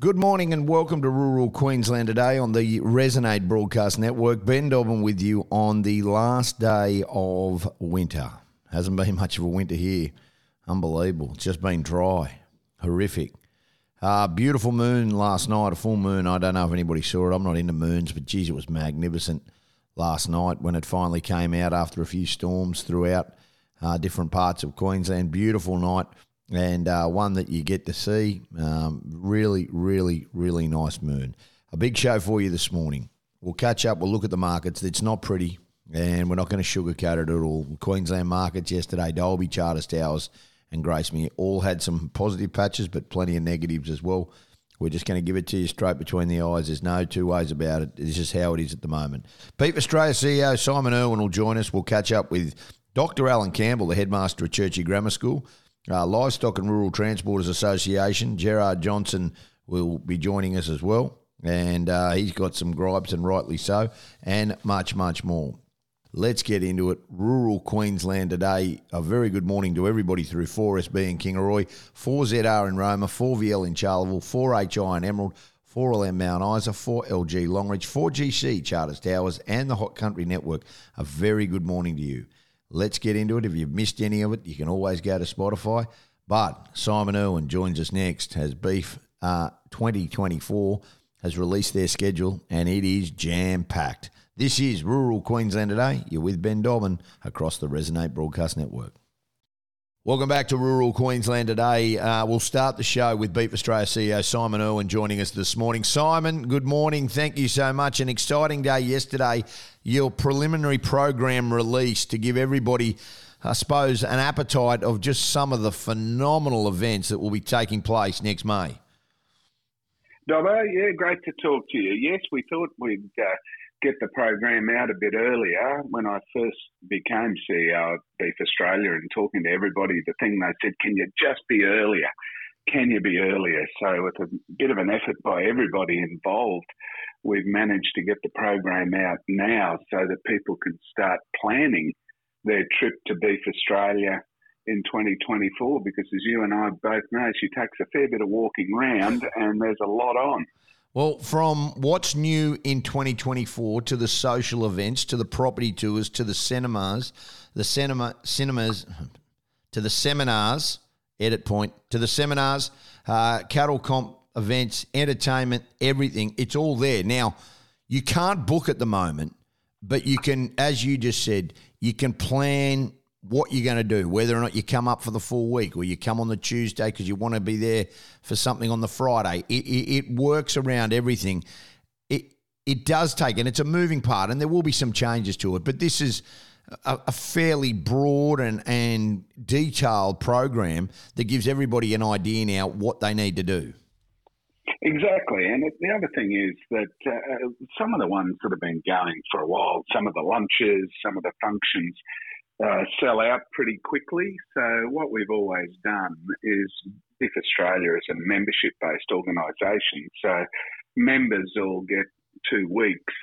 Good morning and welcome to rural Queensland today on the Resonate Broadcast Network. Ben Dobbin with you on the last day of winter. Hasn't been much of a winter here. Unbelievable. It's just been dry, horrific. Uh, beautiful moon last night, a full moon. I don't know if anybody saw it. I'm not into moons, but geez, it was magnificent last night when it finally came out after a few storms throughout uh, different parts of Queensland. Beautiful night and uh, one that you get to see. Um, really, really, really nice moon. A big show for you this morning. We'll catch up. We'll look at the markets. It's not pretty, and we're not going to sugarcoat it at all. Queensland markets yesterday, Dalby, Charters Towers, and Gracemere all had some positive patches, but plenty of negatives as well. We're just going to give it to you straight between the eyes. There's no two ways about it. It's just how it is at the moment. Beef Australia CEO Simon Irwin will join us. We'll catch up with Dr. Alan Campbell, the headmaster of Churchie Grammar School. Uh, Livestock and Rural Transporters Association, Gerard Johnson will be joining us as well. And uh, he's got some gripes, and rightly so, and much, much more. Let's get into it. Rural Queensland today. A very good morning to everybody through 4SB in Kingaroy, 4ZR in Roma, 4VL in Charleville, 4HI in Emerald, 4LM Mount Isa, 4LG Longreach, 4GC Charters Towers, and the Hot Country Network. A very good morning to you. Let's get into it. If you've missed any of it, you can always go to Spotify. But Simon Irwin joins us next. Has Beef uh, 2024 has released their schedule and it is jam packed. This is Rural Queensland today. You're with Ben Dobbin across the Resonate Broadcast Network. Welcome back to Rural Queensland today. Uh, we'll start the show with Beef Australia CEO Simon Irwin joining us this morning. Simon, good morning. Thank you so much. An exciting day yesterday. Your preliminary program release to give everybody, I suppose, an appetite of just some of the phenomenal events that will be taking place next May. Dobbo, yeah, great to talk to you. Yes, we thought we'd uh, get the program out a bit earlier. When I first became CEO of Beef Australia and talking to everybody, the thing they said, can you just be earlier? Can you be earlier? So, with a bit of an effort by everybody involved, we've managed to get the program out now so that people can start planning their trip to Beef Australia in 2024 because as you and I both know, she takes a fair bit of walking around and there's a lot on. Well, from what's new in 2024 to the social events, to the property tours, to the cinemas, the cinema cinemas, to the seminars, edit point, to the seminars, uh, cattle comp events, entertainment, everything. It's all there. Now, you can't book at the moment, but you can, as you just said, you can plan what you're going to do, whether or not you come up for the full week or you come on the Tuesday because you want to be there for something on the Friday. It, it, it, works around everything. It it does take, and it's a moving part, and there will be some changes to it. But this is a, a fairly broad and and detailed program that gives everybody an idea now what they need to do. Exactly, and the other thing is that uh, some of the ones that have been going for a while, some of the lunches, some of the functions uh, sell out pretty quickly. So what we've always done is if Australia is a membership based organisation, so members will get two weeks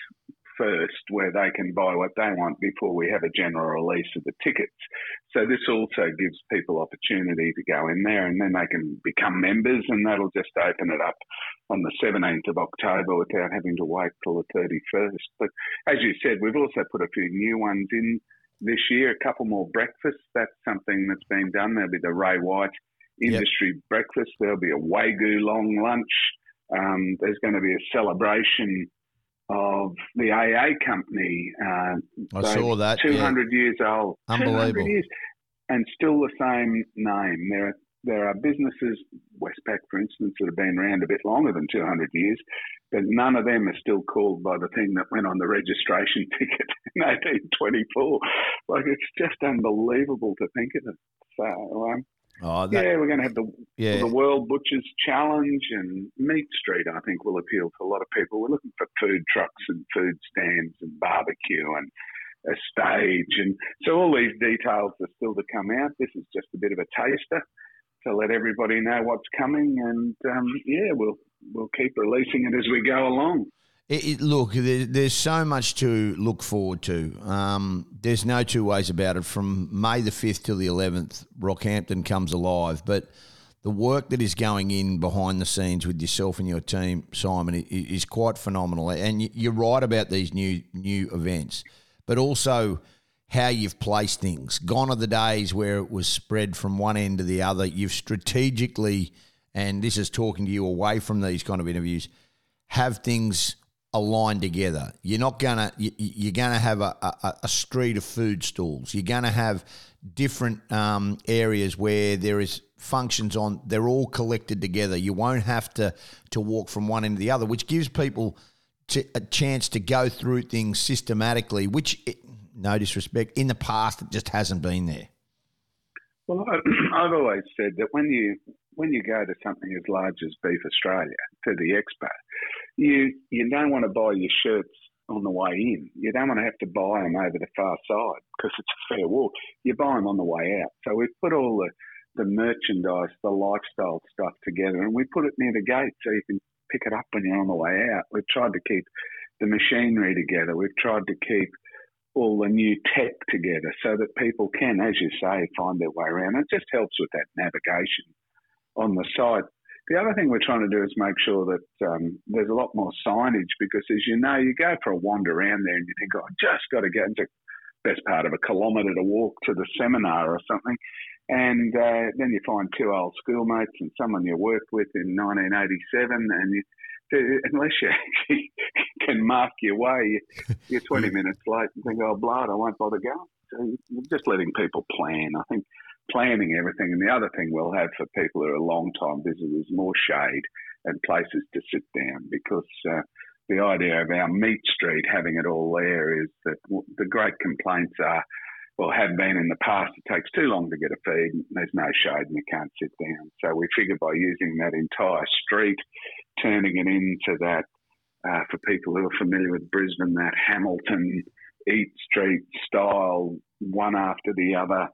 first where they can buy what they want before we have a general release of the tickets. So this also gives people opportunity to go in there and then they can become members and that'll just open it up on the 17th of October without having to wait till the 31st. But as you said, we've also put a few new ones in this year, a couple more breakfasts. That's something that's been done. There'll be the Ray White industry yep. breakfast. There'll be a Wagyu long lunch. Um, there's going to be a celebration of the AA company. Uh, I saw that. 200 yeah. years old. Unbelievable. Years, and still the same name. There are, there are businesses, Westpac, for instance, that have been around a bit longer than 200 years, but none of them are still called by the thing that went on the registration ticket in 1824. Like it's just unbelievable to think of it. So, um, oh, that, yeah, we're going to have the yeah. the World Butchers Challenge and Meat Street. I think will appeal to a lot of people. We're looking for food trucks and food stands and barbecue and a stage, and so all these details are still to come out. This is just a bit of a taster to let everybody know what's coming, and um, yeah, we'll we'll keep releasing it as we go along. It, it, look, there, there's so much to look forward to. Um, there's no two ways about it. From May the 5th till the 11th, Rockhampton comes alive. But the work that is going in behind the scenes with yourself and your team, Simon, is quite phenomenal. And you're right about these new new events, but also how you've placed things. Gone are the days where it was spread from one end to the other. You've strategically, and this is talking to you away from these kind of interviews, have things aligned together. You're not gonna you're gonna have a, a, a street of food stalls. You're gonna have different um, areas where there is functions on. They're all collected together. You won't have to to walk from one end to the other, which gives people to, a chance to go through things systematically. Which, no disrespect, in the past it just hasn't been there. Well, I've always said that when you when you go to something as large as Beef Australia to the expo, you you don't want to buy your shirts on the way in. You don't want to have to buy them over the far side because it's a fair walk. You buy them on the way out. So we've put all the, the merchandise, the lifestyle stuff together, and we put it near the gate so you can pick it up when you're on the way out. We've tried to keep the machinery together. We've tried to keep all the new tech together so that people can, as you say, find their way around. It just helps with that navigation on the site. The other thing we're trying to do is make sure that um, there's a lot more signage because, as you know, you go for a wander around there and you think, oh, I just got to get into best part of a kilometre to walk to the seminar or something. And uh, then you find two old schoolmates and someone you worked with in 1987, and you, unless you can mark your way, you're 20 minutes late and think, oh, blood, I won't bother going. So you're just letting people plan. I think planning everything. And the other thing we'll have for people who are long time visitors more shade and places to sit down because uh, the idea of our meat street having it all there is that the great complaints are, well, have been in the past, it takes too long to get a feed, there's no shade and you can't sit down. So we figured by using that entire street, turning it into that, uh, for people who are familiar with Brisbane, that Hamilton Eat Street style, one after the other,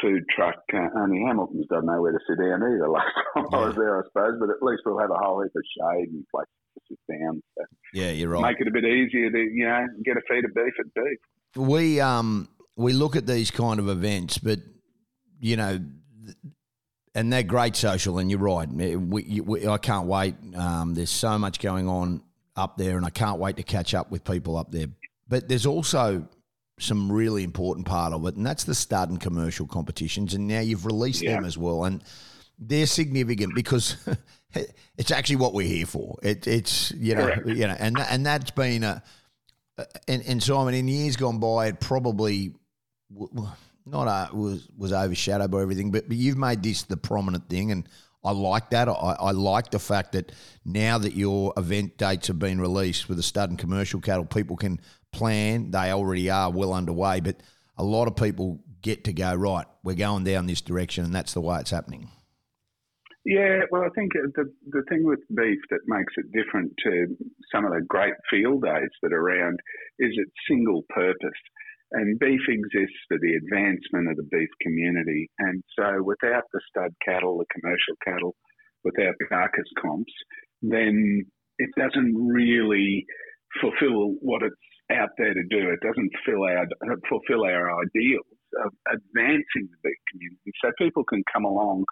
food truck. Uh, only Hamilton's got nowhere to sit down either. Last time yeah. I was there, I suppose, but at least we'll have a whole heap of shade and places to sit down. So yeah, you're right. Make it a bit easier to you know get a feed of beef at beef. We um we look at these kind of events, but you know. And they're great social, and you're right. We, we, I can't wait. Um, there's so much going on up there, and I can't wait to catch up with people up there. But there's also some really important part of it, and that's the stud and commercial competitions. And now you've released yeah. them as well, and they're significant because it's actually what we're here for. It, it's you know Correct. you know, and and that's been a and, and Simon in years gone by, it probably not a, was was overshadowed by everything, but, but you've made this the prominent thing, and I like that. I, I like the fact that now that your event dates have been released with the stud and commercial cattle, people can plan. They already are well underway, but a lot of people get to go right. We're going down this direction, and that's the way it's happening. Yeah, well, I think uh, the the thing with beef that makes it different to some of the great field days that are around is it's single purpose. And beef exists for the advancement of the beef community. And so without the stud cattle, the commercial cattle, without the carcass comps, then it doesn't really fulfill what it's out there to do. It doesn't fill our, fulfill our ideals of advancing the beef community. So people can come along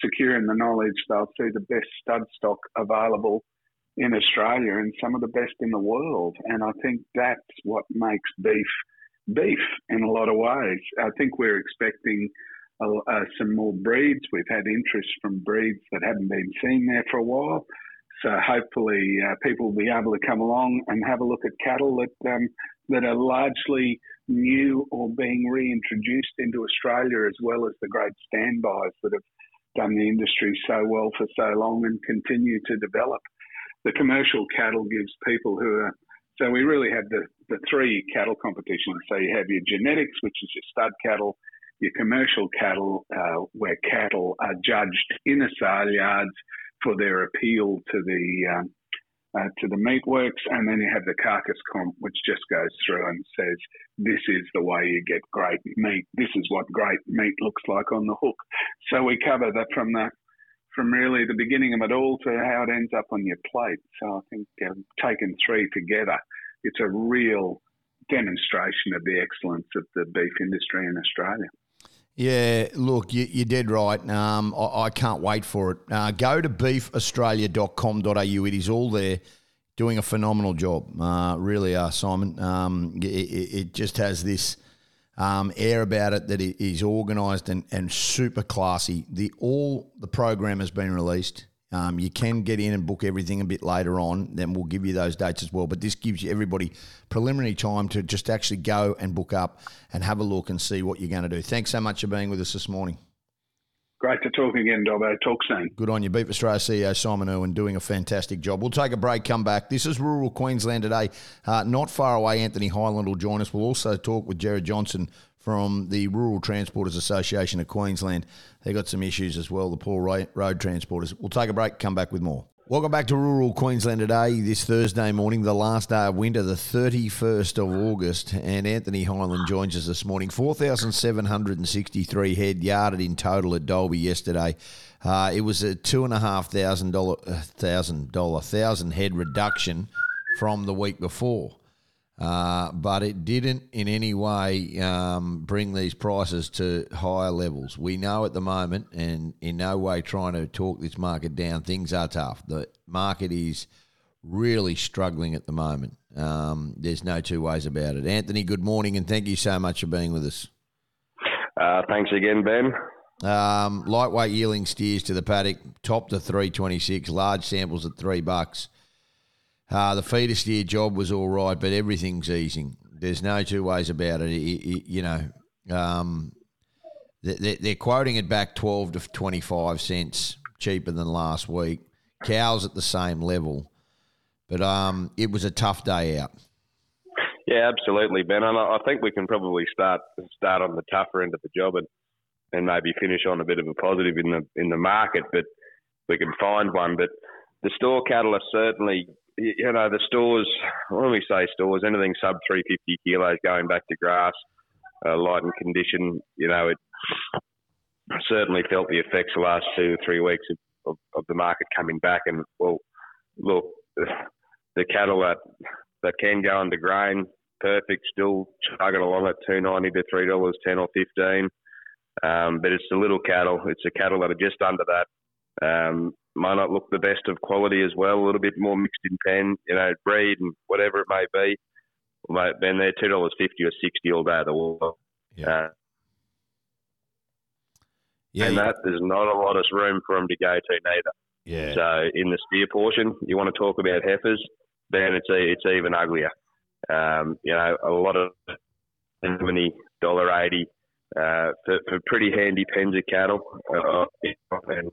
securing the knowledge they'll see the best stud stock available in Australia and some of the best in the world. And I think that's what makes beef beef in a lot of ways. I think we're expecting uh, uh, some more breeds. We've had interest from breeds that haven't been seen there for a while. So hopefully, uh, people will be able to come along and have a look at cattle that um, that are largely new or being reintroduced into Australia, as well as the great standbys that have done the industry so well for so long and continue to develop. The commercial cattle gives people who are so we really have the, the three cattle competitions. So you have your genetics, which is your stud cattle, your commercial cattle, uh, where cattle are judged in a sale yards for their appeal to the um, uh, to the meatworks, and then you have the carcass comp, which just goes through and says this is the way you get great meat. This is what great meat looks like on the hook. So we cover that from the from really the beginning of it all to how it ends up on your plate. So I think uh, taking three together, it's a real demonstration of the excellence of the beef industry in Australia. Yeah, look, you, are dead right. Um, I, can't wait for it. Uh, go to beefaustralia.com.au. It is all there, doing a phenomenal job. Uh, really are, Simon. Um, it, it, just has this um, air about it that is organised and, and super classy. The all the program has been released. Um, you can get in and book everything a bit later on. Then we'll give you those dates as well. But this gives you everybody preliminary time to just actually go and book up and have a look and see what you're going to do. Thanks so much for being with us this morning. Great to talk again, Dobbo. Talk soon. Good on you. Beef Australia CEO Simon Irwin doing a fantastic job. We'll take a break, come back. This is rural Queensland today. Uh, not far away, Anthony Highland will join us. We'll also talk with Jared Johnson from the Rural Transporters Association of Queensland. They've got some issues as well, the poor road transporters. We'll take a break, come back with more. Welcome back to Rural Queensland today, this Thursday morning, the last day of winter, the 31st of August. And Anthony Highland joins us this morning. 4,763 head yarded in total at Dalby yesterday. Uh, it was a two and a half uh, head reduction from the week before. Uh, but it didn't in any way um, bring these prices to higher levels. We know at the moment, and in no way trying to talk this market down, things are tough. The market is really struggling at the moment. Um, there's no two ways about it. Anthony, good morning, and thank you so much for being with us. Uh, thanks again, Ben. Um, lightweight yearling steers to the paddock, top to 326, large samples at three bucks. Uh, the feeder steer job was all right, but everything's easing. There's no two ways about it. it, it you know, um, they're, they're quoting it back 12 to 25 cents cheaper than last week. Cows at the same level, but um, it was a tough day out. Yeah, absolutely, Ben. And I think we can probably start start on the tougher end of the job and, and maybe finish on a bit of a positive in the in the market. But we can find one. But the store cattle are certainly you know, the stores, when we say stores, anything sub 350 kilos going back to grass, uh, light and condition, you know, it certainly felt the effects the last two or three weeks of, of, of the market coming back. And, well, look, the cattle that, that can go under grain, perfect, still chugging along at 290 to $3, 10 or 15 um, but it's the little cattle. It's the cattle that are just under that. Um, might not look the best of quality as well, a little bit more mixed in pen, you know, breed and whatever it may be. Well, then they're two dollars fifty or sixty all day. The wall. Yeah. Uh, yeah, and yeah. that there's not a lot of room for them to go to neither. Yeah. So in the steer portion, you want to talk about heifers, then it's it's even uglier. Um, you know, a lot of seventy dollar eighty uh, for, for pretty handy pens of cattle, uh, and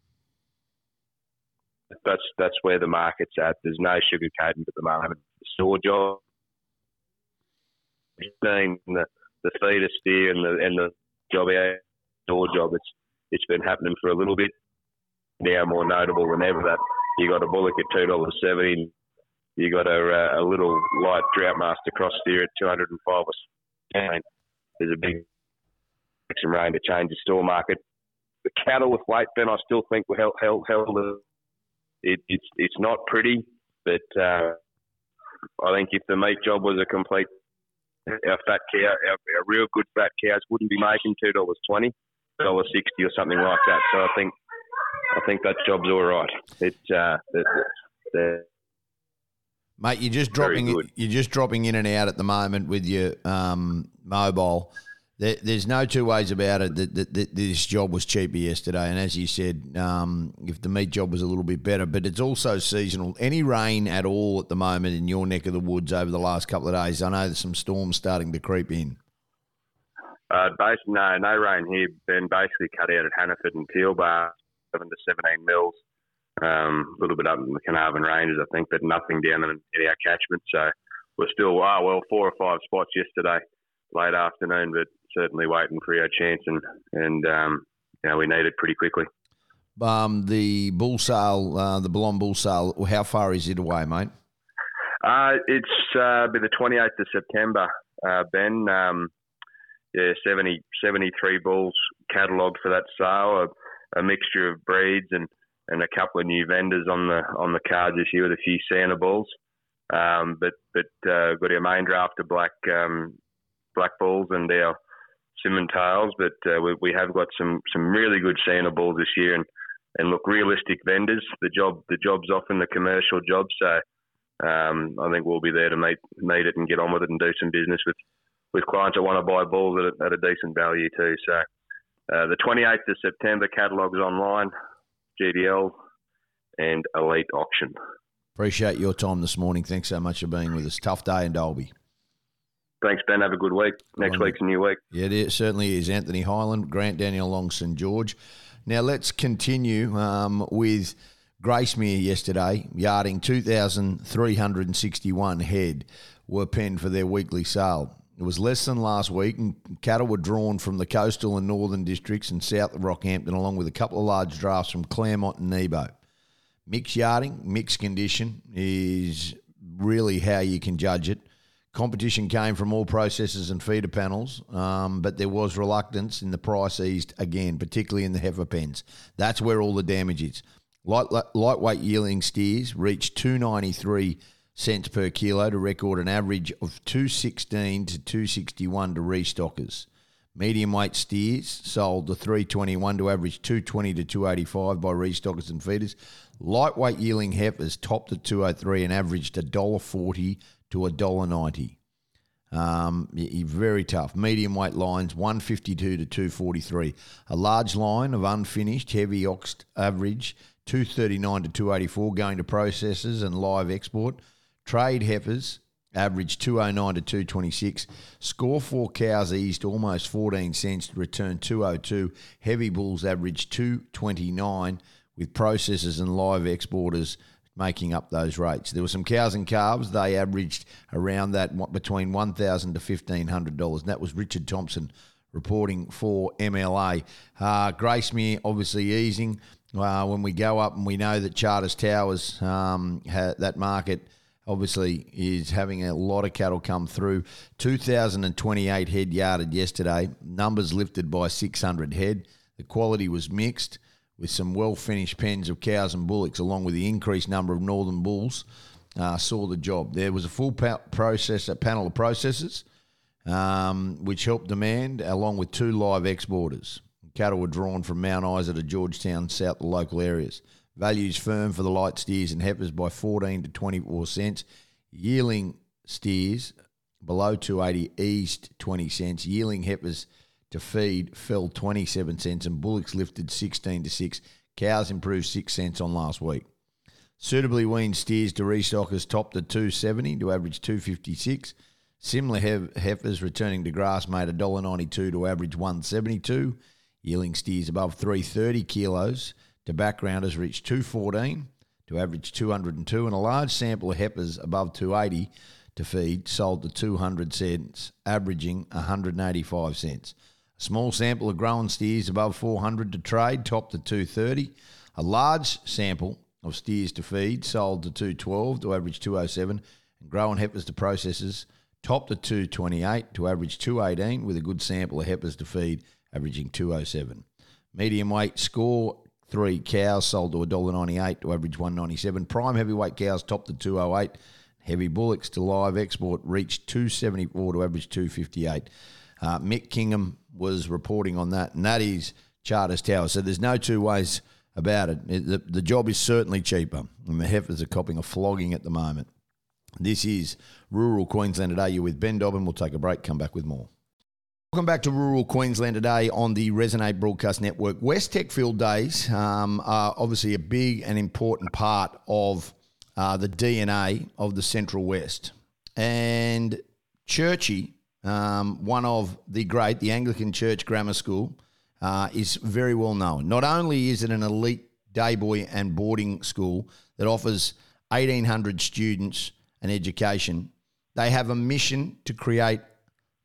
that's that's where the market's at. There's no sugarcoating at the moment. The store job, being the the feeder steer and the and the job store job, it's it's been happening for a little bit now, more notable than ever. That you got a bullock at two dollars seventy. You got a, uh, a little light Droughtmaster cross steer at two hundred and five. There's a big some rain to change the store market. The cattle with weight, Ben, I still think will held held held it, it's it's not pretty, but uh, I think if the meat job was a complete, our fat cow, our, our real good fat cows wouldn't be making two dollars twenty, dollar sixty or something like that. So I think I think that job's all right. It's uh, the, the, Mate, you're just dropping you're just dropping in and out at the moment with your um, mobile there, there's no two ways about it that, that, that, this job was cheaper yesterday. And as you said, um, if the meat job was a little bit better, but it's also seasonal. Any rain at all at the moment in your neck of the woods over the last couple of days? I know there's some storms starting to creep in. Uh, basically, no, no rain here. Been basically cut out at Hannaford and Teelba, seven to seventeen mils. Um, a little bit up in the Carnarvon Ranges, I think, but nothing down in, in our catchment. So we're still, oh, well, four or five spots yesterday late afternoon, but certainly waiting for our chance, and and um, you know, we need it pretty quickly. Um, the bull sale, uh, the Balong bull sale, how far is it away, mate? Uh, it's uh, be the 28th of September, uh, Ben. Um, yeah, 70, 73 bulls catalogued for that sale, a, a, mixture of breeds and, and a couple of new vendors on the on the card this year with a few Santa bulls. Um, but but uh, got our main draft of black um, black bulls and our Simmentals, but uh, we, we have got some some really good Santa balls this year, and and look realistic vendors. The job the job's often the commercial job, so um, I think we'll be there to meet meet it and get on with it and do some business with with clients that want to buy balls at a, at a decent value too. So uh, the 28th of September, catalogues online, GDL and Elite Auction. Appreciate your time this morning. Thanks so much for being with us. Tough day in Dalby. Thanks, Ben. Have a good week. Next week's a new week. Yeah, it certainly is. Anthony Highland, Grant Daniel Long St George. Now let's continue um, with Gracemere yesterday, yarding 2,361 head were penned for their weekly sale. It was less than last week, and cattle were drawn from the coastal and northern districts and south of Rockhampton, along with a couple of large drafts from Clermont and Nebo. Mixed yarding, mixed condition is really how you can judge it. Competition came from all processors and feeder panels, um, but there was reluctance in the price eased again, particularly in the heifer pens. That's where all the damage is. Light, lightweight yearling steers reached 293 cents per kilo to record an average of 216 to 261 to restockers. Medium weight steers sold to 321 to average 220 to 285 by restockers and feeders. Lightweight yearling heifers topped at 203 and averaged $1.40 to $1.90. Um, very tough. Medium weight lines 152 to 243. A large line of unfinished heavy oxed average 239 to 284 going to processors and live export. Trade heifers average 209 to 226. Score four cows eased almost 14 cents return 202. Heavy bulls average 229 with processors and live exporters making up those rates. There were some cows and calves. They averaged around that between one thousand to fifteen hundred dollars, and that was Richard Thompson reporting for MLA. Uh, Gracemere obviously easing uh, when we go up, and we know that Charters Towers um, ha- that market obviously is having a lot of cattle come through. 2,028 head yarded yesterday. Numbers lifted by 600 head. The quality was mixed with some well finished pens of cows and bullocks, along with the increased number of northern bulls, uh, saw the job. There was a full pa- process, a panel of processors, um, which helped demand, along with two live exporters. Cattle were drawn from Mount Isa to Georgetown, south the local areas. Values firm for the light steers and heifers by 14 to 24 cents. Yearling steers below 280 eased 20 cents. Yearling heifers to feed fell 27 cents and bullocks lifted 16 to 6. Cows improved 6 cents on last week. Suitably weaned steers to restockers topped at 270 to average 256. Similar heifers returning to grass made $1.92 to average 172. Yearling steers above 330 kilos to backgrounders reached 214 to average 202, and a large sample of heifers above 280 to feed sold to 200 cents, averaging 185 cents. Small sample of growing steers above 400 to trade topped at 230. A large sample of steers to feed sold to 212 to average 207, and growing heifers to processors topped at 228 to average 218 with a good sample of heifers to feed averaging 207. Medium weight score three cows sold to $1.98 to average 197. Prime heavyweight cows topped at 208. Heavy bullocks to live export reached 274 to average 258. Uh, Mick Kingham was reporting on that, and that is Charters Tower. So there's no two ways about it. it the, the job is certainly cheaper, and the heifers are copping a flogging at the moment. This is Rural Queensland today. You're with Ben Dobbin. We'll take a break, come back with more. Welcome back to rural Queensland today on the Resonate Broadcast Network. West Techfield Days um, are obviously a big and important part of uh, the DNA of the Central West. And Churchie, um, one of the great, the Anglican Church Grammar School, uh, is very well known. Not only is it an elite day boy and boarding school that offers 1,800 students an education, they have a mission to create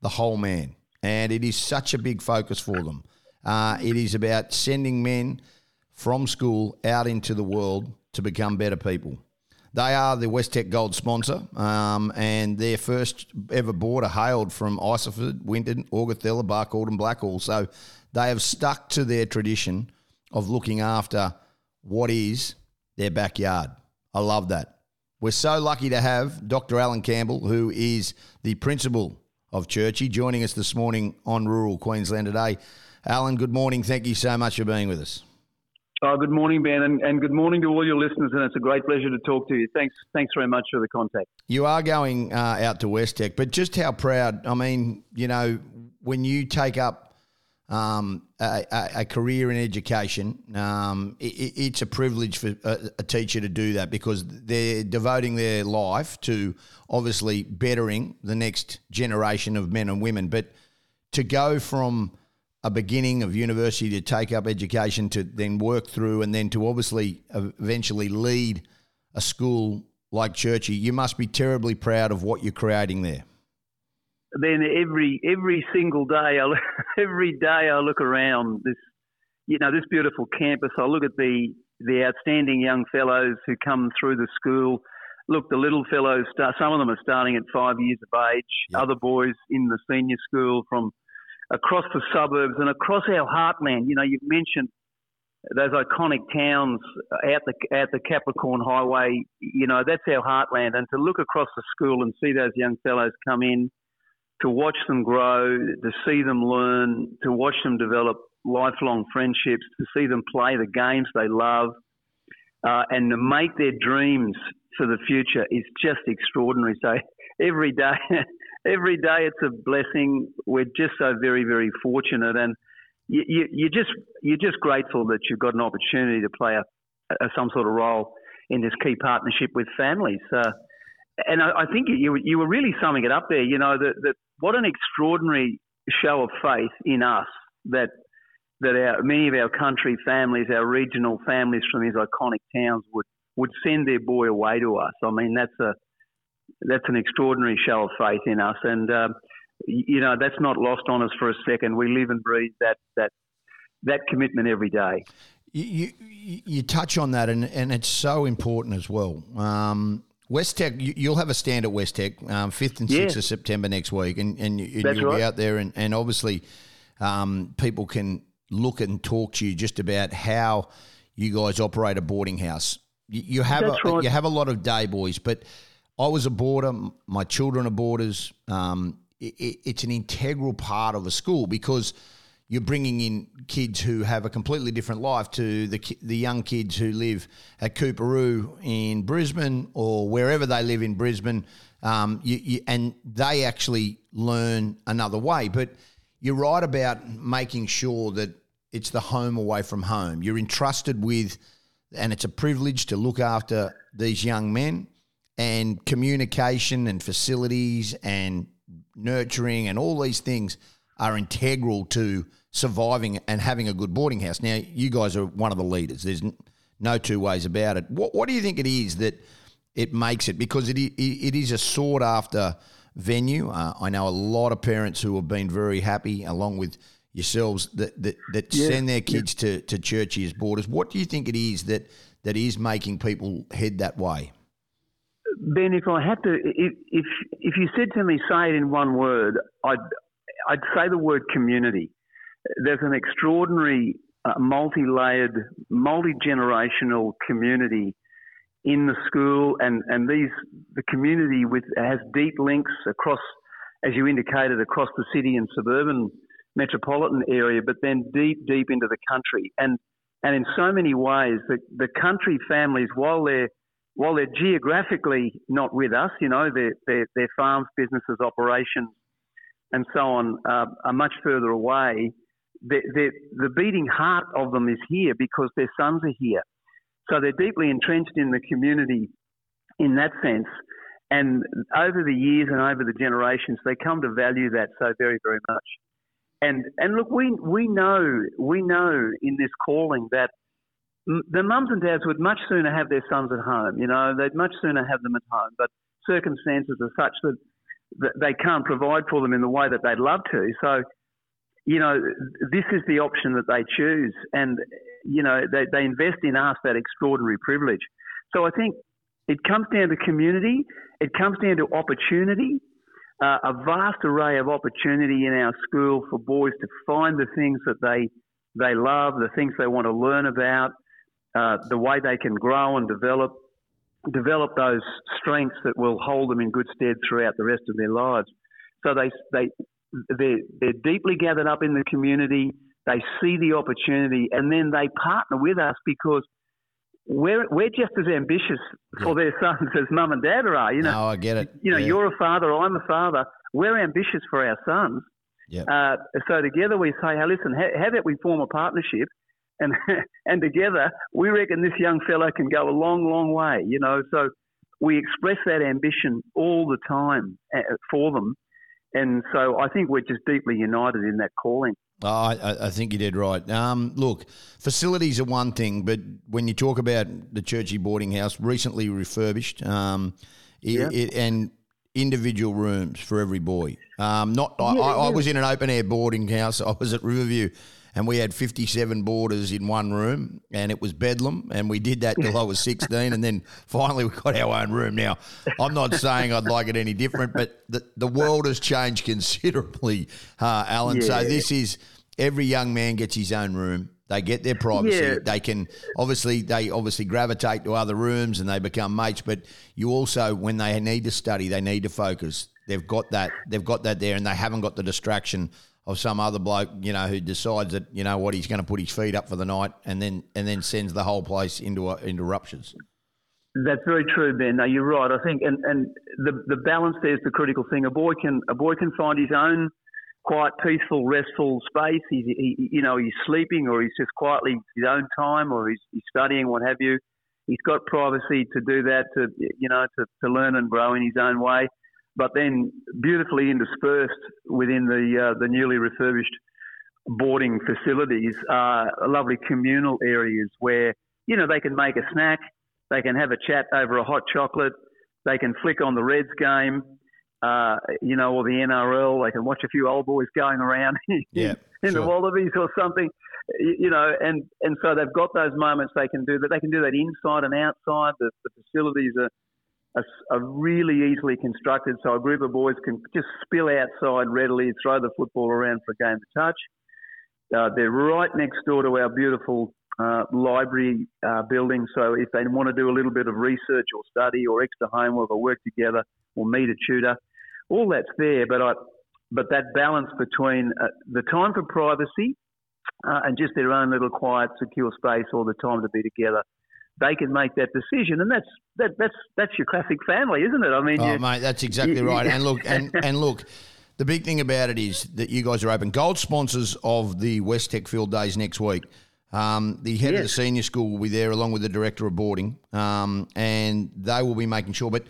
the whole man and it is such a big focus for them. Uh, it is about sending men from school out into the world to become better people. They are the Westech Gold sponsor, um, and their first ever board are hailed from Isisford, Winton, Augathella, Barcaldine, and Blackall. So they have stuck to their tradition of looking after what is their backyard. I love that. We're so lucky to have Dr. Alan Campbell, who is the principal of Churchie, joining us this morning on Rural Queensland Today. Alan, good morning. Thank you so much for being with us. Oh, good morning, Ben, and, and, good morning to all your listeners. And it's a great pleasure to talk to you. Thanks, thanks very much for the contact. You are going uh, out to West Tech, but just how proud? I mean, you know, when you take up um, a, a, career in education, um, it, it's a privilege for a, a, teacher to do that because they're devoting their life to obviously bettering the next generation of men and women. But to go from a beginning of university to take up education to then work through and then to obviously eventually lead a school like Churchie, you must be terribly proud of what you're creating there. Then every every single day, I, every day I look around this, you know, this beautiful campus. I look at the the outstanding young fellows who come through the school. Look, the little fellows, start, some of them are starting at five years of age. Yep. Other boys in the senior school from across the suburbs and across our heartland. You know, you've mentioned those iconic towns out the out the Capricorn Highway. You know, that's our heartland. And to look across the school and see those young fellows come in, to watch them grow, to see them learn, to watch them develop lifelong friendships, to see them play the games they love, uh, and to make their dreams for the future is just extraordinary. So every day every day it's a blessing. We're just so very, very fortunate, and you, you, you're just you're just grateful that you've got an opportunity to play a, a some sort of role in this key partnership with families. Uh, and I, I, think you you were really summing it up there. You know that, that what an extraordinary show of faith in us that that our many of our country families, our regional families from these iconic towns would would send their boy away to us. I mean that's a that's an extraordinary show of faith in us, and um, you know that's not lost on us for a second. We live and breathe that that that commitment every day. You, you, you touch on that, and, and it's so important as well. Um, Westec, you, will have a stand at Westec, um, 5th and 6th yeah. of September next week, and, and, you, will right. be out there, and, and obviously um, people can look and talk to you just about how you guys operate a boarding house. You, you have a, right. you have a lot of day boys, but I was a boarder. My children are boarders. Um, it, it's an integral part of a school because you're bringing in kids who have a completely different life to the the young kids who live at Coorparoo in Brisbane or wherever they live in Brisbane, um, you, you, and they actually learn another way. But you're right about making sure that it's the home away from home. You're entrusted with, and it's a privilege to look after these young men and communication and facilities and nurturing and all these things are integral to surviving and having a good boarding house. Now, you guys are one of the leaders. There's no two ways about it. What, what do you think it is that it makes it? Because it, it is a sought after venue. Uh, I know a lot of parents who have been very happy, along with yourselves, that that, that yeah, send their kids yeah. to, to Churchie as boarders. What do you think it is that, that is making people head that way? Ben, if I had to, if, if you said to me, say it in one word, I'd I'd say the word community. There's an extraordinary, uh, multi-layered, multi-generational community in the school, and and these the community with has deep links across, as you indicated, across the city and suburban metropolitan area, but then deep, deep into the country, and and in so many ways, the the country families, while they're while they're geographically not with us, you know, their, their, their farms, businesses, operations, and so on uh, are much further away, the beating heart of them is here because their sons are here. So they're deeply entrenched in the community in that sense. And over the years and over the generations, they come to value that so very, very much. And and look, we we know we know in this calling that the mums and dads would much sooner have their sons at home. You know, they'd much sooner have them at home, but circumstances are such that, that they can't provide for them in the way that they'd love to. So, you know, this is the option that they choose, and you know, they, they invest in us that extraordinary privilege. So I think it comes down to community. It comes down to opportunity. Uh, a vast array of opportunity in our school for boys to find the things that they they love, the things they want to learn about, uh, the way they can grow and develop develop those strengths that will hold them in good stead throughout the rest of their lives. So they they they're, they're deeply gathered up in the community. They see the opportunity, and then they partner with us because we're we're just as ambitious yeah. for their sons as mum and dad are. You know, no, I get it. You know, yeah. you're a father, I'm a father. We're ambitious for our sons. Yeah. Uh, so together we say, hey, listen, how, how about we form a partnership, and and together we reckon this young fellow can go a long, long way. You know, so we express that ambition all the time uh, for them, and so I think we're just deeply united in that calling. Oh, I, I, think you did right. Um, look, facilities are one thing, but when you talk about the Churchie boarding house, recently refurbished, um, it, it, and individual rooms for every boy. Um, not, yeah, I, yeah. I, was in an open air boarding house. I was at Riverview, and we had 57 boarders in one room, and it was bedlam. And we did that till I was 16, and then finally we got our own room. Now, I'm not saying I'd like it any different, but the, the world has changed considerably, uh, Alan. Yeah. So this is every young man gets his own room. They get their privacy. Yeah. They can obviously they obviously gravitate to other rooms and they become mates. But you also, when they need to study, they need to focus. They've got that. They've got that there, and they haven't got the distraction of some other bloke, you know, who decides that you know what he's going to put his feet up for the night, and then and then sends the whole place into a, into ruptures. That's very true, Ben. You're right. I think, and, and the the balance there is the critical thing. A boy can a boy can find his own quiet, peaceful, restful space. He's, he, you know, he's sleeping or he's just quietly his own time or he's, he's studying, what have you. He's got privacy to do that, to you know, to, to learn and grow in his own way. But then, beautifully interspersed within the uh, the newly refurbished boarding facilities are lovely communal areas where you know they can make a snack, they can have a chat over a hot chocolate, they can flick on the Reds game, uh, you know, or the NRL. They can watch a few old boys going around yeah, in sure. the Wallabies or something, you know, and, and so they've got those moments they can do that. They can do that inside and outside. The, the facilities are, are, really easily constructed, so a group of boys can just spill outside readily, throw the football around for a game to touch. Uh, they're right next door to our beautiful uh, library uh, building. So if they want to do a little bit of research or study or extra homework or work together or meet a tutor, all that's there, but I, but that balance between uh, the time for privacy uh, and just their own little quiet, secure space, all the time to be together, they can make that decision, and that's that, that's that's your classic family, isn't it? I mean, oh, you, mate, that's exactly you, right. and look, and and look. The big thing about it is that you guys are open. Gold sponsors of the West Tech Field Days next week. Um, the head yes. of the senior school will be there along with the director of boarding, um, and they will be making sure. But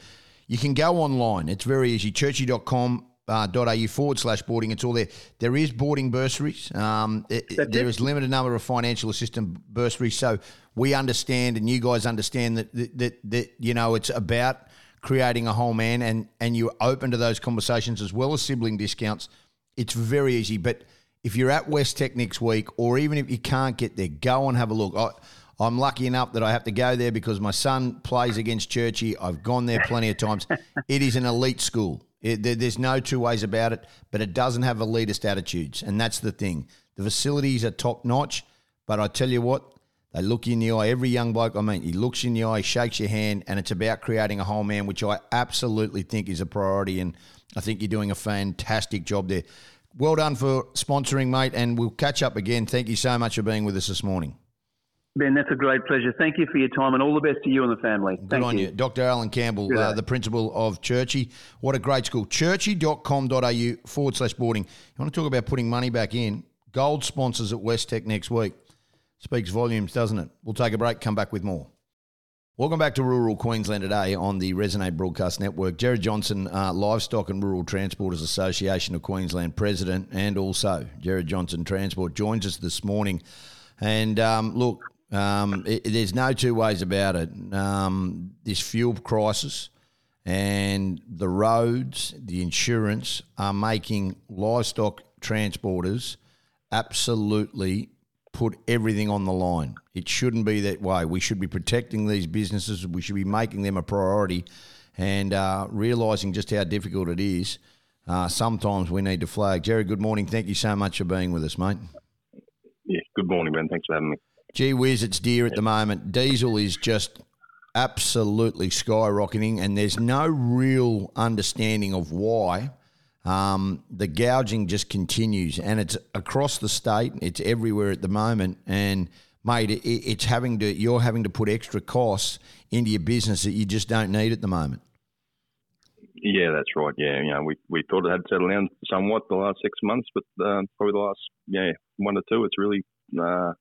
you can go online. It's very easy. Churchie.com uh, .au forward slash boarding. It's all there. There is boarding bursaries. Um, it, there is limited number of financial assistance bursaries. So we understand, and you guys understand that that, that, that you know it's about creating a whole man, and and you're open to those conversations as well as sibling discounts. It's very easy, but if you're at West Tech next week, or even if you can't get there, go and have a look. I, I'm lucky enough that I have to go there because my son plays against Churchie. I've gone there plenty of times. it is an elite school. It, there, there's no two ways about it, but it doesn't have elitist attitudes, and that's the thing. The facilities are top notch, but I tell you what, they look you in the eye. Every young bloke I mean, he looks you in the eye, shakes your hand, and it's about creating a whole man, which I absolutely think is a priority. And I think you're doing a fantastic job there. Well done for sponsoring, mate, and we'll catch up again. Thank you so much for being with us this morning. Ben, that's a great pleasure. Thank you for your time and all the best to you and the family. Good Thank on you. you. Dr. Alan Campbell, uh, the principal of Churchie. What a great school. Churchie.com.au forward slash boarding. You want to talk about putting money back in? Gold sponsors at West Tech next week. Speaks volumes, doesn't it? We'll take a break, come back with more. Welcome back to Rural Queensland today on the Resonate Broadcast Network. Jared Johnson, uh, Livestock and Rural Transporters Association of Queensland President, and also Jared Johnson Transport joins us this morning. And um, look, um, it, there's no two ways about it. Um, this fuel crisis and the roads, the insurance are making livestock transporters absolutely put everything on the line. It shouldn't be that way. We should be protecting these businesses. We should be making them a priority and uh, realising just how difficult it is. Uh, sometimes we need to flag. Jerry, good morning. Thank you so much for being with us, mate. Yeah, good morning, Ben. Thanks for having me gee whiz, it's dear at the moment. Diesel is just absolutely skyrocketing, and there's no real understanding of why. Um, the gouging just continues, and it's across the state. It's everywhere at the moment, and mate, it, it's having to. You're having to put extra costs into your business that you just don't need at the moment. Yeah, that's right. Yeah, you know, we, we thought it had settled down somewhat the last six months, but uh, probably the last yeah one or two, it's really uh,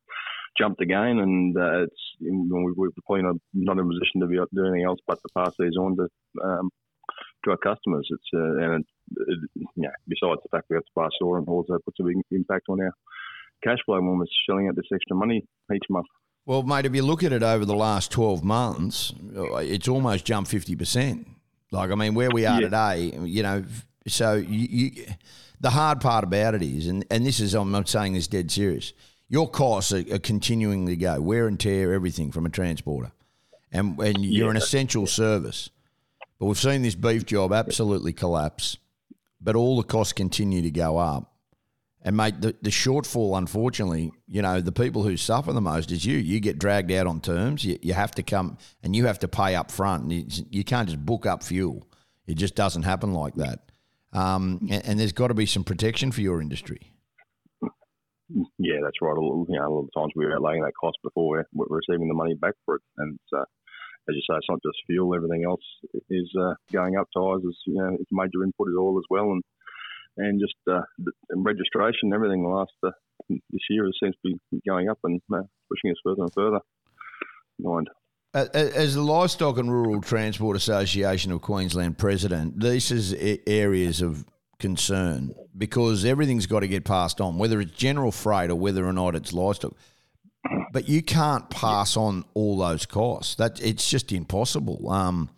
jumped again, and uh, it's we, we're probably not, not in a position to be doing anything else but to pass these on to um, to our customers. It's uh, and it, it, yeah, besides the fact we have to pass on, and also puts a big impact on our cash flow when we're shelling out this extra money each month. Well, mate, if you look at it over the last twelve months, it's almost jumped fifty percent. Like, I mean, where we are yeah. today, you know, so you, you, the hard part about it is, and, and this is, I'm not saying this dead serious, your costs are, are continuing to go, wear and tear, everything from a transporter. And, and you're yeah. an essential service. But we've seen this beef job absolutely collapse, but all the costs continue to go up. And mate, the, the shortfall, unfortunately, you know, the people who suffer the most is you. You get dragged out on terms. You, you have to come and you have to pay up front. You, you can't just book up fuel. It just doesn't happen like that. Um, and, and, there's got to be some protection for your industry. Yeah, that's right. You know, a lot of times we're outlaying that cost before we're, receiving the money back for it. And uh, as you say, it's not just fuel. Everything else is uh, going up. Tires is you know, it's major input is all as well. And and just uh, registration, everything. Last uh, this year it seems to be going up and uh, pushing us further and further. Mind. As the Livestock and Rural Transport Association of Queensland president, these is areas of concern because everything's got to get passed on, whether it's general freight or whether or not it's livestock. But you can't pass on all those costs. That it's just impossible. Um,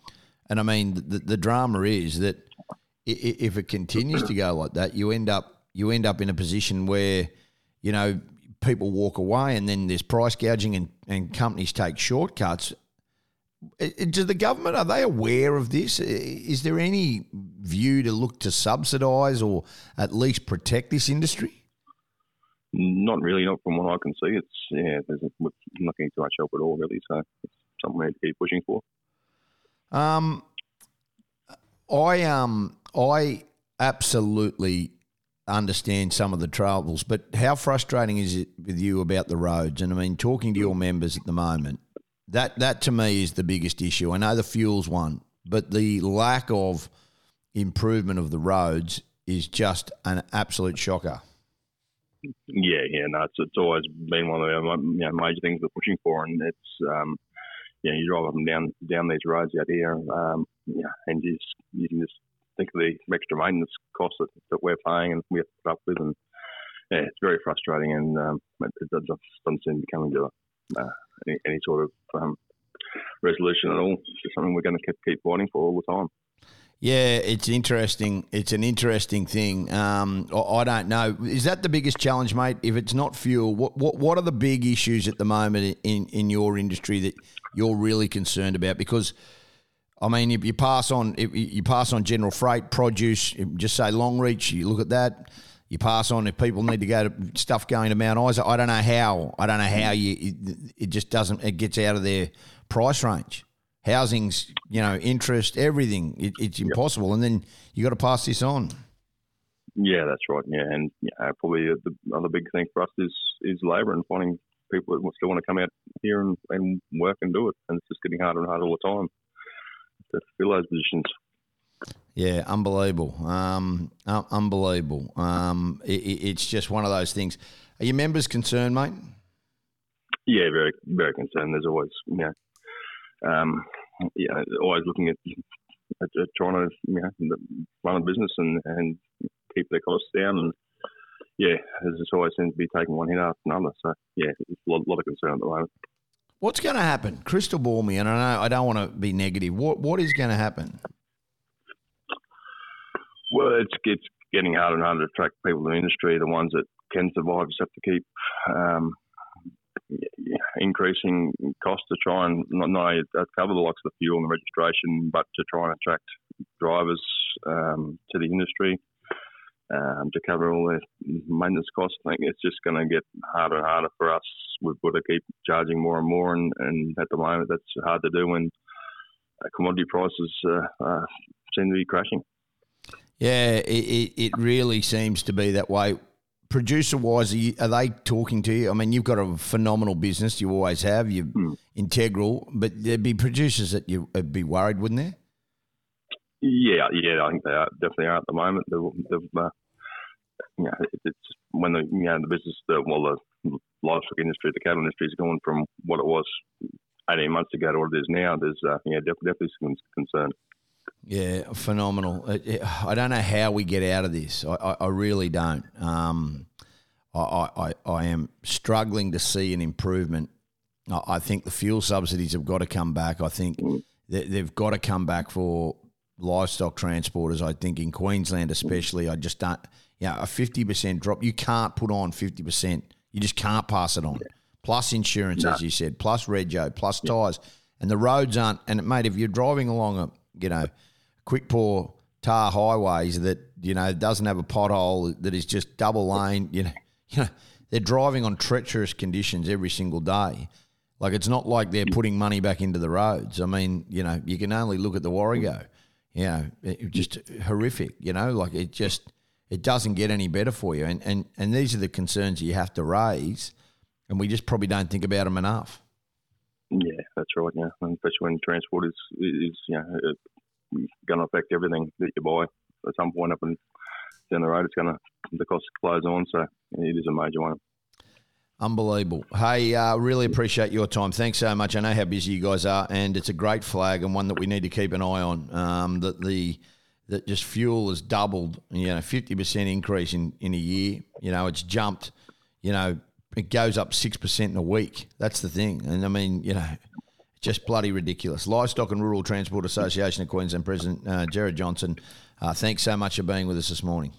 and I mean, the, the drama is that if it continues to go like that, you end up you end up in a position where you know people walk away, and then there's price gouging, and, and companies take shortcuts. Does the government are they aware of this? Is there any view to look to subsidise or at least protect this industry? Not really, not from what I can see. It's yeah, there's not getting too much help at all, really. So it's something we need to keep pushing for. Um, I um I absolutely understand some of the troubles, but how frustrating is it with you about the roads? And I mean, talking to your members at the moment, that that to me is the biggest issue. I know the fuels one, but the lack of improvement of the roads is just an absolute shocker. Yeah, yeah, no, it's, it's always been one of the you know, major things we're pushing for, and it's um, you know, you drive up and down down these roads out here, um, yeah, and you just, you can just think of the extra maintenance costs that, that we're paying and we have to put up with, and yeah, it's very frustrating, and um, it, it doesn't seem to be coming to uh, any, any, sort of um, resolution at all. It's just something we're going to keep, keep fighting for all the time. Yeah, it's interesting. It's an interesting thing. Um, I don't know. Is that the biggest challenge, mate? If it's not fuel, what what what are the big issues at the moment in in your industry that you're really concerned about? Because I mean, if you pass on if you pass on general freight, produce, just say Longreach, you look at that. You pass on if people need to go to stuff going to Mount Isa. I don't know how. I don't know how you. It, it just doesn't. It gets out of their price range. Housing's, you know, interest, everything. It, it's impossible, yep. and then you got to pass this on. Yeah, that's right. Yeah, and yeah, probably the other big thing for us is is labour and finding people that still want to come out here and, and work and do it, and it's just getting harder and harder all the time to fill those positions. Yeah, unbelievable. Um, uh, unbelievable. Um, it, it's just one of those things. Are your members concerned, mate? Yeah, very, very concerned. There's always, you know, um, yeah, always looking at, at, at trying to, you know, run a business and, and keep their costs down. And yeah, there's just always seems to be taking one hit after another. So yeah, it's a lot, lot of concern at the moment. What's going to happen? Crystal ball me, and I know I don't want to be negative. What what is going to happen? Well, it's it's getting harder and harder to attract people to the industry. The ones that can survive just have to keep um, increasing costs to try and not, not only cover the likes of the fuel and the registration, but to try and attract drivers um, to the industry um, to cover all the maintenance costs. I think it's just going to get harder and harder for us. We've got to keep charging more and more, and, and at the moment that's hard to do when uh, commodity prices uh, uh, seem to be crashing. Yeah, it, it, it really seems to be that way. Producer wise, are, are, they talking to you? I mean, you've got a phenomenal business. You always have. You're mm. integral, but there'd be producers that you would be worried, wouldn't there? Yeah, yeah, I think they are, definitely are at the moment. They've, they've uh, you know, it's when the you know the business, the, well, the livestock industry, the cattle industry is going from what it was 18 months ago to what it is now. There's uh, yeah, definitely some concern. Yeah, phenomenal. I don't know how we get out of this. I, I, I really don't. Um, I, I, I am struggling to see an improvement. I think the fuel subsidies have got to come back. I think they've got to come back for livestock transporters. I think in Queensland, especially, I just don't. You know, a fifty percent drop. You can't put on fifty percent. You just can't pass it on. Plus insurance, no. as you said, plus rego, plus yeah. tyres, and the roads aren't. And mate, if you're driving along a you know quick pour tar highways that you know doesn't have a pothole that is just double lane, you know, you know they're driving on treacherous conditions every single day. Like it's not like they're putting money back into the roads. I mean, you know, you can only look at the Warrego. You know, just horrific. You know, like it just it doesn't get any better for you. And and and these are the concerns you have to raise, and we just probably don't think about them enough. Yeah, that's right. Yeah, especially when transport is is you know going to affect everything that you buy at some point up and down the road. It's going to the cost close on, so it is a major one. Unbelievable. Hey, uh, really appreciate your time. Thanks so much. I know how busy you guys are, and it's a great flag and one that we need to keep an eye on. Um, that the that just fuel has doubled, you know, fifty percent increase in in a year. You know, it's jumped. You know, it goes up six percent in a week. That's the thing, and I mean, you know, just bloody ridiculous. Livestock and Rural Transport Association of Queensland President uh, Jared Johnson, uh, thanks so much for being with us this morning.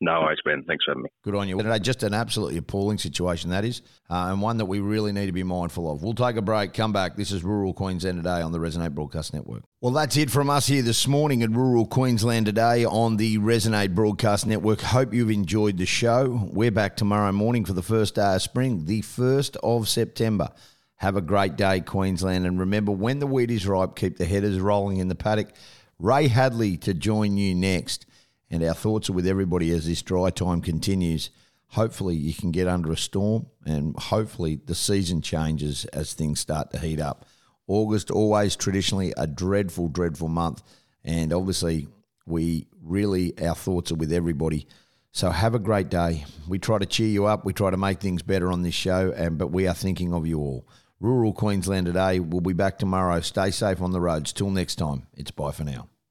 No worries, Ben. Thanks for having me. Good on you. Just an absolutely appalling situation, that is, uh, and one that we really need to be mindful of. We'll take a break, come back. This is Rural Queensland Today on the Resonate Broadcast Network. Well, that's it from us here this morning at Rural Queensland Today on the Resonate Broadcast Network. Hope you've enjoyed the show. We're back tomorrow morning for the first day of spring, the 1st of September. Have a great day, Queensland. And remember, when the wheat is ripe, keep the headers rolling in the paddock. Ray Hadley to join you next. And our thoughts are with everybody as this dry time continues. Hopefully, you can get under a storm, and hopefully, the season changes as things start to heat up. August, always traditionally a dreadful, dreadful month. And obviously, we really, our thoughts are with everybody. So have a great day. We try to cheer you up. We try to make things better on this show, and but we are thinking of you all. Rural Queensland today. We'll be back tomorrow. Stay safe on the roads. Till next time, it's bye for now.